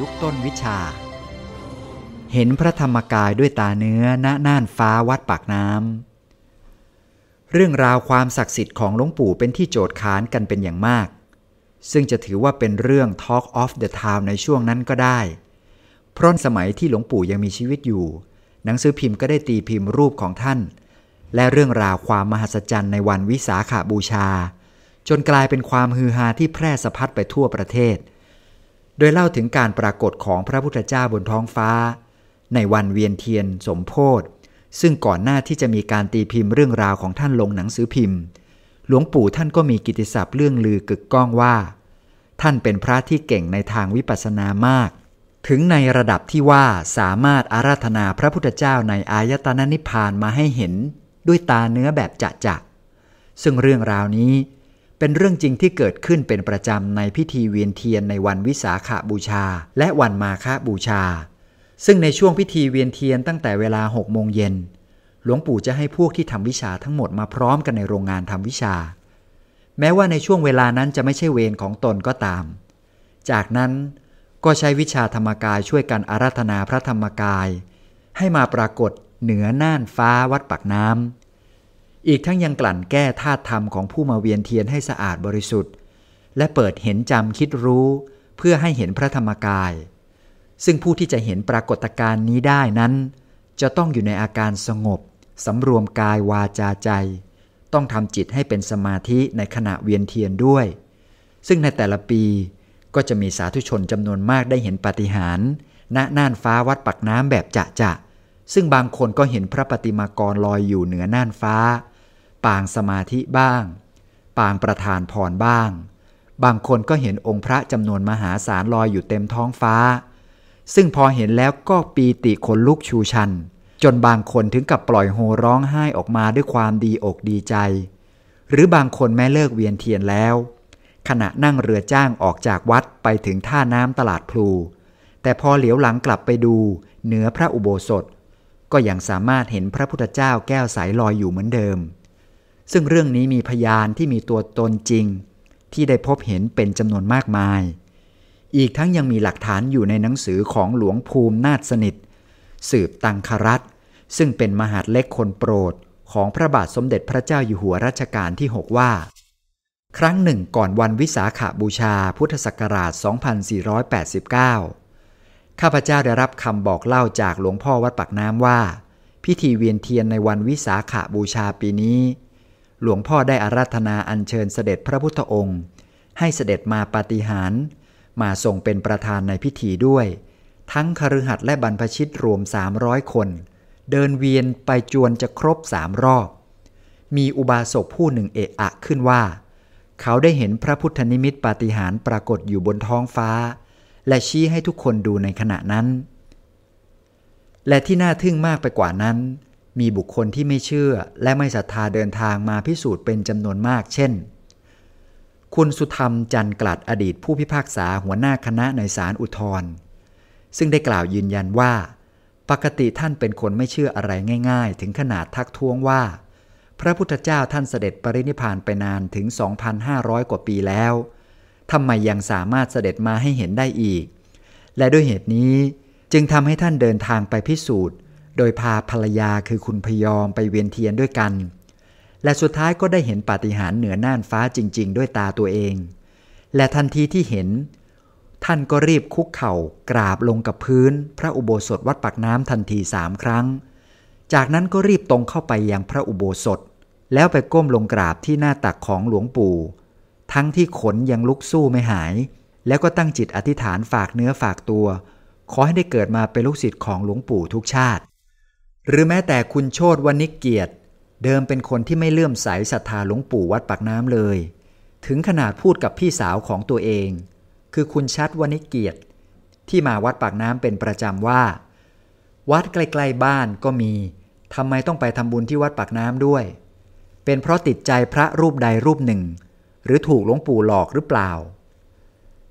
ยุคต้นวิชา เห็นพระธรรมกายด้วยตาเนื้อณน่านฟ้าวัดปากน้ำเรื่องราวความศักดิ์สิทธิ์ของหลวงปู่เป็นที่โจทย์ค้านกันเป็นอย่างมาก ซึ่งจะถือว่าเป็นเรื่อง Talk of the Town ในช่วงนั้นก็ได้ เพราะสมัยที่หลวงปู่ยังมีชีวิตอยู่ หนังสือพิมพ์ก็ได้ตีพิมพ์รูปของท่าน และเรื่องราวความมหัศจรรย์ในวันวิสาขาบูชาจนกลายเป็นความฮือฮาที่แพร่สะพัดไปทั่วประเทศ โดยเล่าถึงการปรากฏของพระพุทธเจ้าบนท้องฟ้า ในวันเวียนเทียนสมโพธซึ่งก่อนหน้าที่จะมีการตีพิมพ์เรื่องราวของท่านลงหนังสือพิมพ์ หลวงปู่ท่านก็มีกิตติศัพท์เรื่องลือกึกก้องว่า ท่านเป็นพระที่เก่งในทางวิปัสสนามาก ถึงในระดับที่ว่าสามารถอาราธนาพระพุทธเจ้าในอายตนะนิพพานมาให้เห็นด้วยตาเนื้อแบบจะจะซึ่งเรื่องราวนี้ เป็นเรื่องจริงที่เกิดขึ้นเป็นประจำในพิธีเวียนเทียนในวันวิสาขาบูชา และวันมาฆบูชา ซึ่งในช่วงพิธีเวียนเทียนตั้งแต่เวลา6โมงเย็นหลวงปู่จะให้พวกที่ทำวิชาทั้งหมดมาพร้อมกันในโรงงานทำวิชา แม้ว่าในช่วงเวลานั้นจะไม่ใช่เวรของตนก็ตาม จากนั้นก็ใช้วิชาธรรมกายช่วยกันอาราธนาพระธรรมกาย ให้มาปรากฏเหนือน่านฟ้าวัดปากน้ำ อีกทั้งยังกลั่นแก้ธาตุธรรมของผู้มาเวียนเทียนให้สะอาดบริสุทธิ์ และเปิดเห็นจำคิดรู้ เพื่อให้เห็นพระธรรมกาย ซึ่งผู้ที่จะเห็นปรากฏการณ์นี้ได้นั้น จะต้องอยู่ในอาการสงบสำรวมกายวาจาใจ ต้องทำจิตให้เป็นสมาธิในขณะเวียนเทียนด้วย ซึ่งในแต่ละปีก็จะมีสาธุชนจำนวนมากได้เห็นปาฏิหาริย์ณน่านฟ้าวัดปักน้ำแบบจะจะซึ่งบางคนก็เห็นพระปฏิมากรลอยอยู่เหนือน่านฟ้า ปางสมาธิบ้าง ปางประธานพรบ้าง บางคนก็เห็นองค์พระจำนวนมหาศาลลอยอยู่เต็มท้องฟ้า ซึ่งพอเห็นแล้วก็ปีติขนลุกชูชัน จนบางคนถึงกับปล่อยโฮร้องไห้ออกมาด้วยความดีอกดีใจ หรือบางคนแม้เลิกเวียนเทียนแล้ว ขณะนั่งเรือจ้างออกจากวัดไปถึงท่าน้ำตลาดพลูแต่พอเหลียวหลังกลับไปดูเหนือพระอุโบสถ ก็ยังสามารถเห็นพระพุทธเจ้าแก้วใสลอยอยู่เหมือนเดิม ซึ่งเรื่องนี้มีพยานที่มีตัวตนจริง ที่ได้พบเห็นเป็นจำนวนมากมาย อีกทั้งยังมีหลักฐานอยู่ในหนังสือของหลวงภูมินาฏสนิท สืบตังครัตซึ่งเป็นมหาดเล็กคนโปรดของพระบาทสมเด็จพระเจ้าอยู่หัวรัชกาลที่ 6 ว่า ครั้งหนึ่งก่อนวันวิสาขาบูชาพุทธศักราช 2489 ข้าพเจ้าได้รับคำบอกเล่าจากหลวงพ่อวัดปักน้ำว่า พิธีเวียนเทียนในวันวิสาขาบูชาปีนี้ หลวงพ่อได้อาราธนาอัญเชิญเสด็จพระพุทธองค์ ให้เสด็จมาปาฏิหาริย์มาทรงเป็นประธานในพิธีด้วย ทั้งคฤหัสถ์และบรรพชิตรวม 300 คน เดินเวียนไปจวนจะครบสามรอบ มีอุบาสกผู้หนึ่งเอะอะขึ้นว่า เขาได้เห็นพระพุทธนิมิตปาฏิหาริย์ปรากฏอยู่บนท้องฟ้า และชี้ให้ทุกคนดูในขณะนั้น และที่น่าทึ่งมากไปกว่านั้น มีบุคคลที่ไม่เชื่อและไม่ศรัทธาเดินทางมาพิสูจน์เป็นจำนวนมาก เช่น คุณสุธรรมจันกลัดอดีตผู้พิพากษาหัวหน้าคณะในศาลอุทธร์ซึ่งได้กล่าวยืนยันว่า ปกติท่านเป็นคนไม่เชื่ออะไรง่าย ๆ ถึงขนาดทักท้วงว่า พระพุทธเจ้าท่านเสด็จปรินิพานไปนานถึง 2,500 กว่าปีแล้วทำไมยังสามารถเสด็จมาให้เห็นได้อีก และด้วยเหตุนี้จึงทำให้ท่านเดินทางไปพิสูจน์ โดยพาภรรยาคือคุณพยอมไปเวียนเทียนด้วยกัน และสุดท้ายก็ได้เห็นปาฏิหาริย์เหนือน่านฟ้าจริง ๆ ด้วยตาตัวเอง และทันทีที่เห็น ท่านก็รีบคุกเข่ากราบลงกับพื้น พระอุโบสถวัดปากน้ำทันทีสามครั้ง จากนั้นก็รีบตรงเข้าไปยังพระอุโบสถ แล้วไปก้มลงกราบที่หน้าตักของหลวงปู่ ทั้งที่ขนยังลุกสู้ไม่หาย แล้วก็ตั้งจิตอธิษฐานฝากเนื้อฝากตัวขอให้ได้เกิดมาเป็นลูกศิษย์ของหลวงปู่ทุกชาติ หรือแม้แต่คุณโชตวนิกเกียรติ เดิมเป็นคนที่ไม่เลื่อมใสศรัทธาหลวงปู่วัดปากน้ำเลย ถึงขนาดพูดกับพี่สาวของตัวเอง คือคุณชัดวนิกเกียรติ ที่มาวัดปากน้ำเป็นประจำว่า วัดใกล้ๆบ้านก็มีทำไมต้องไปทำบุญที่วัดปากน้ำด้วย เป็นเพราะติดใจพระรูปใดรูปหนึ่ง หรือถูกหลวงปู่หลอกหรือเปล่า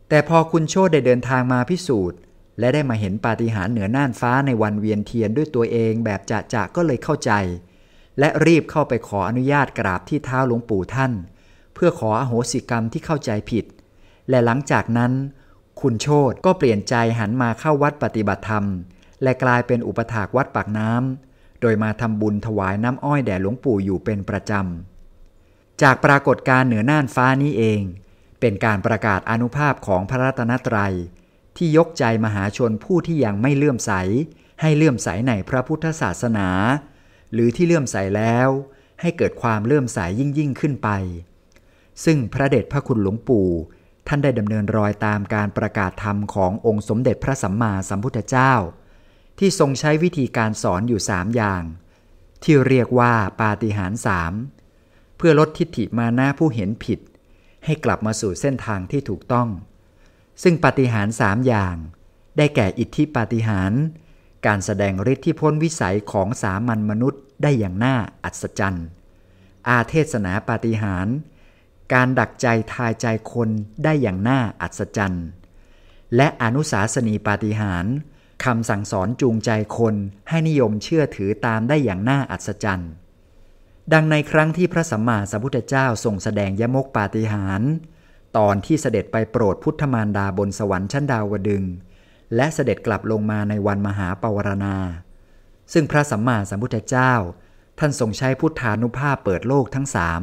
แต่พอคุณโชตได้เดินทางมาพิสูจน์ และได้มาเห็นปาฏิหาริย์เหนือน่านฟ้าในวันเวียนเทียนด้วยตัวเองแบบจะจะก็เลยเข้าใจ และรีบเข้าไปขออนุญาตกราบที่เท้าหลวงปู่ท่าน เพื่อขออโหสิกรรมที่เข้าใจผิด และหลังจากนั้น คุณโชตก็เปลี่ยนใจหันมาเข้าวัดปฏิบัติธรรม และกลายเป็นอุปถากวัดปากน้ำโดยมาทำบุญถวายน้ำอ้อยแด่หลวงปู่อยู่เป็นประจำจากปรากฏการเหนือน่านฟ้านี้เอง เป็นการประกาศอนุภาพของพระรัตนตรัย ที่ยกใจมหาชนผู้ที่ยังไม่เลื่อมใส ให้เลื่อมใสในพระพุทธศาสนา หรือที่เลื่อมใสแล้ว ให้เกิดความเลื่อมใสยิ่งยิ่งขึ้นไป ซึ่งพระเดชพระคุณหลวงปู่ ท่านได้ดำเนินรอยตามการประกาศธรรมขององค์สมเด็จพระสัมมาสัมพุทธเจ้า ที่ทรงใช้วิธีการสอนอยู่สามอย่าง ที่เรียกว่าปาฏิหาริย์สามเพื่อลดทิฏฐิมานะผู้เห็นผิด ให้กลับมาสู่เส้นทางที่ถูกต้อง ซึ่งปาฏิหาริย์สามอย่าง ได้แก่อิทธิปาฏิหาริย์การแสดงฤทธิ์ที่พ้นวิสัยของสามัญมนุษย์ได้อย่างน่าอัศจรรย์ อาเทศนาปาฏิหาริย์การดักใจทายใจคนได้อย่างน่าอัศจรรย์ และอนุสาสนีปาฏิหาริย์คำสั่งสอนจูงใจคนให้นิยมเชื่อถือตามได้อย่างน่าอัศจรรย์ ดังในครั้งที่พระสัมมาสัมพุทธเจ้าทรงแสดงยมกปาฏิหาริย์ ตอนที่เสด็จไปโปรดพุทธมารดาบนสวรรค์ชั้นดาวดึง และเสด็จกลับลงมาในวันมหาปวารณา ซึ่งพระสัมมาสัมพุทธเจ้า ท่านทรงใช้พุทธานุภาพเปิดโลกทั้งสาม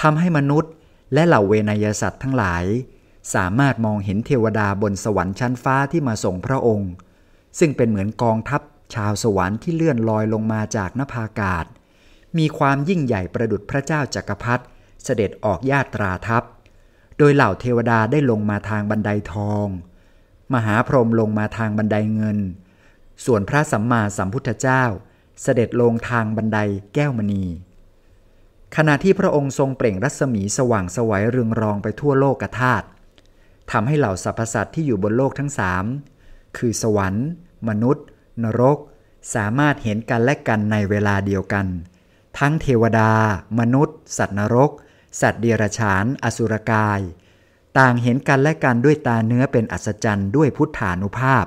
ทำให้มนุษย์และเหล่าเวนยสัตว์ทั้งหลาย สามารถมองเห็นเทวดาบนสวรรค์ชั้นฟ้าที่มาส่งพระองค์ ซึ่งเป็นเหมือนกองทัพชาวสวรรค์ที่เลื่อนลอยลงมาจากนภาอากาศ มีความยิ่งใหญ่ประดุจพระเจ้าจักรพรรดิเสด็จออกญาตราทัพ โดยเหล่าเทวดาได้ลงมาทางบันไดทอง มหาพรหมลงมาทางบันไดเงิน ส่วนพระสัมมาสัมพุทธเจ้า เสด็จลงทางบันไดแก้วมณี ขณะที่พระองค์ทรงเปล่งรัศมีสว่างสวัยเรืองรองไปทั่วโลกธาตุทำให้เหล่าสรรพสัตว์ที่อยู่บนโลกทั้งสามคือสวรรค์ มนุษย์ นรก สามารถเห็นกันและกันในเวลาเดียวกัน ทั้งเทวดา มนุษย์ สัตว์นรก สัตว์เดรัจฉาน อสุรกาย ต่างเห็นกันและกันด้วยตาเนื้อเป็นอัศจรรย์ด้วยพุทธานุภาพ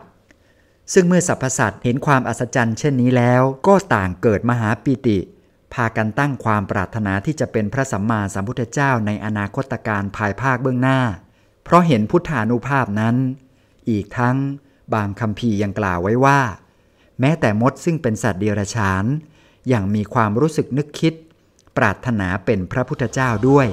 ซึ่งเมื่อสรรพสัตว์เห็นความอัศจรรย์เช่นนี้แล้ว ก็ต่างเกิดมหาปิติ พากันตั้งความปรารถนาที่จะเป็นพระสัมมาสัมพุทธเจ้าในอนาคตการภายภาคเบื้องหน้า เพราะเห็นพุทธานุภาพนั้น อีกทั้งบางคำพียังกล่าวไว้ว่า แม้แต่มดซึ่งเป็นสัตว์เดรัจฉานยังมีความรู้สึกนึกคิด ปรารถนาเป็นพระพุทธเจ้าด้วย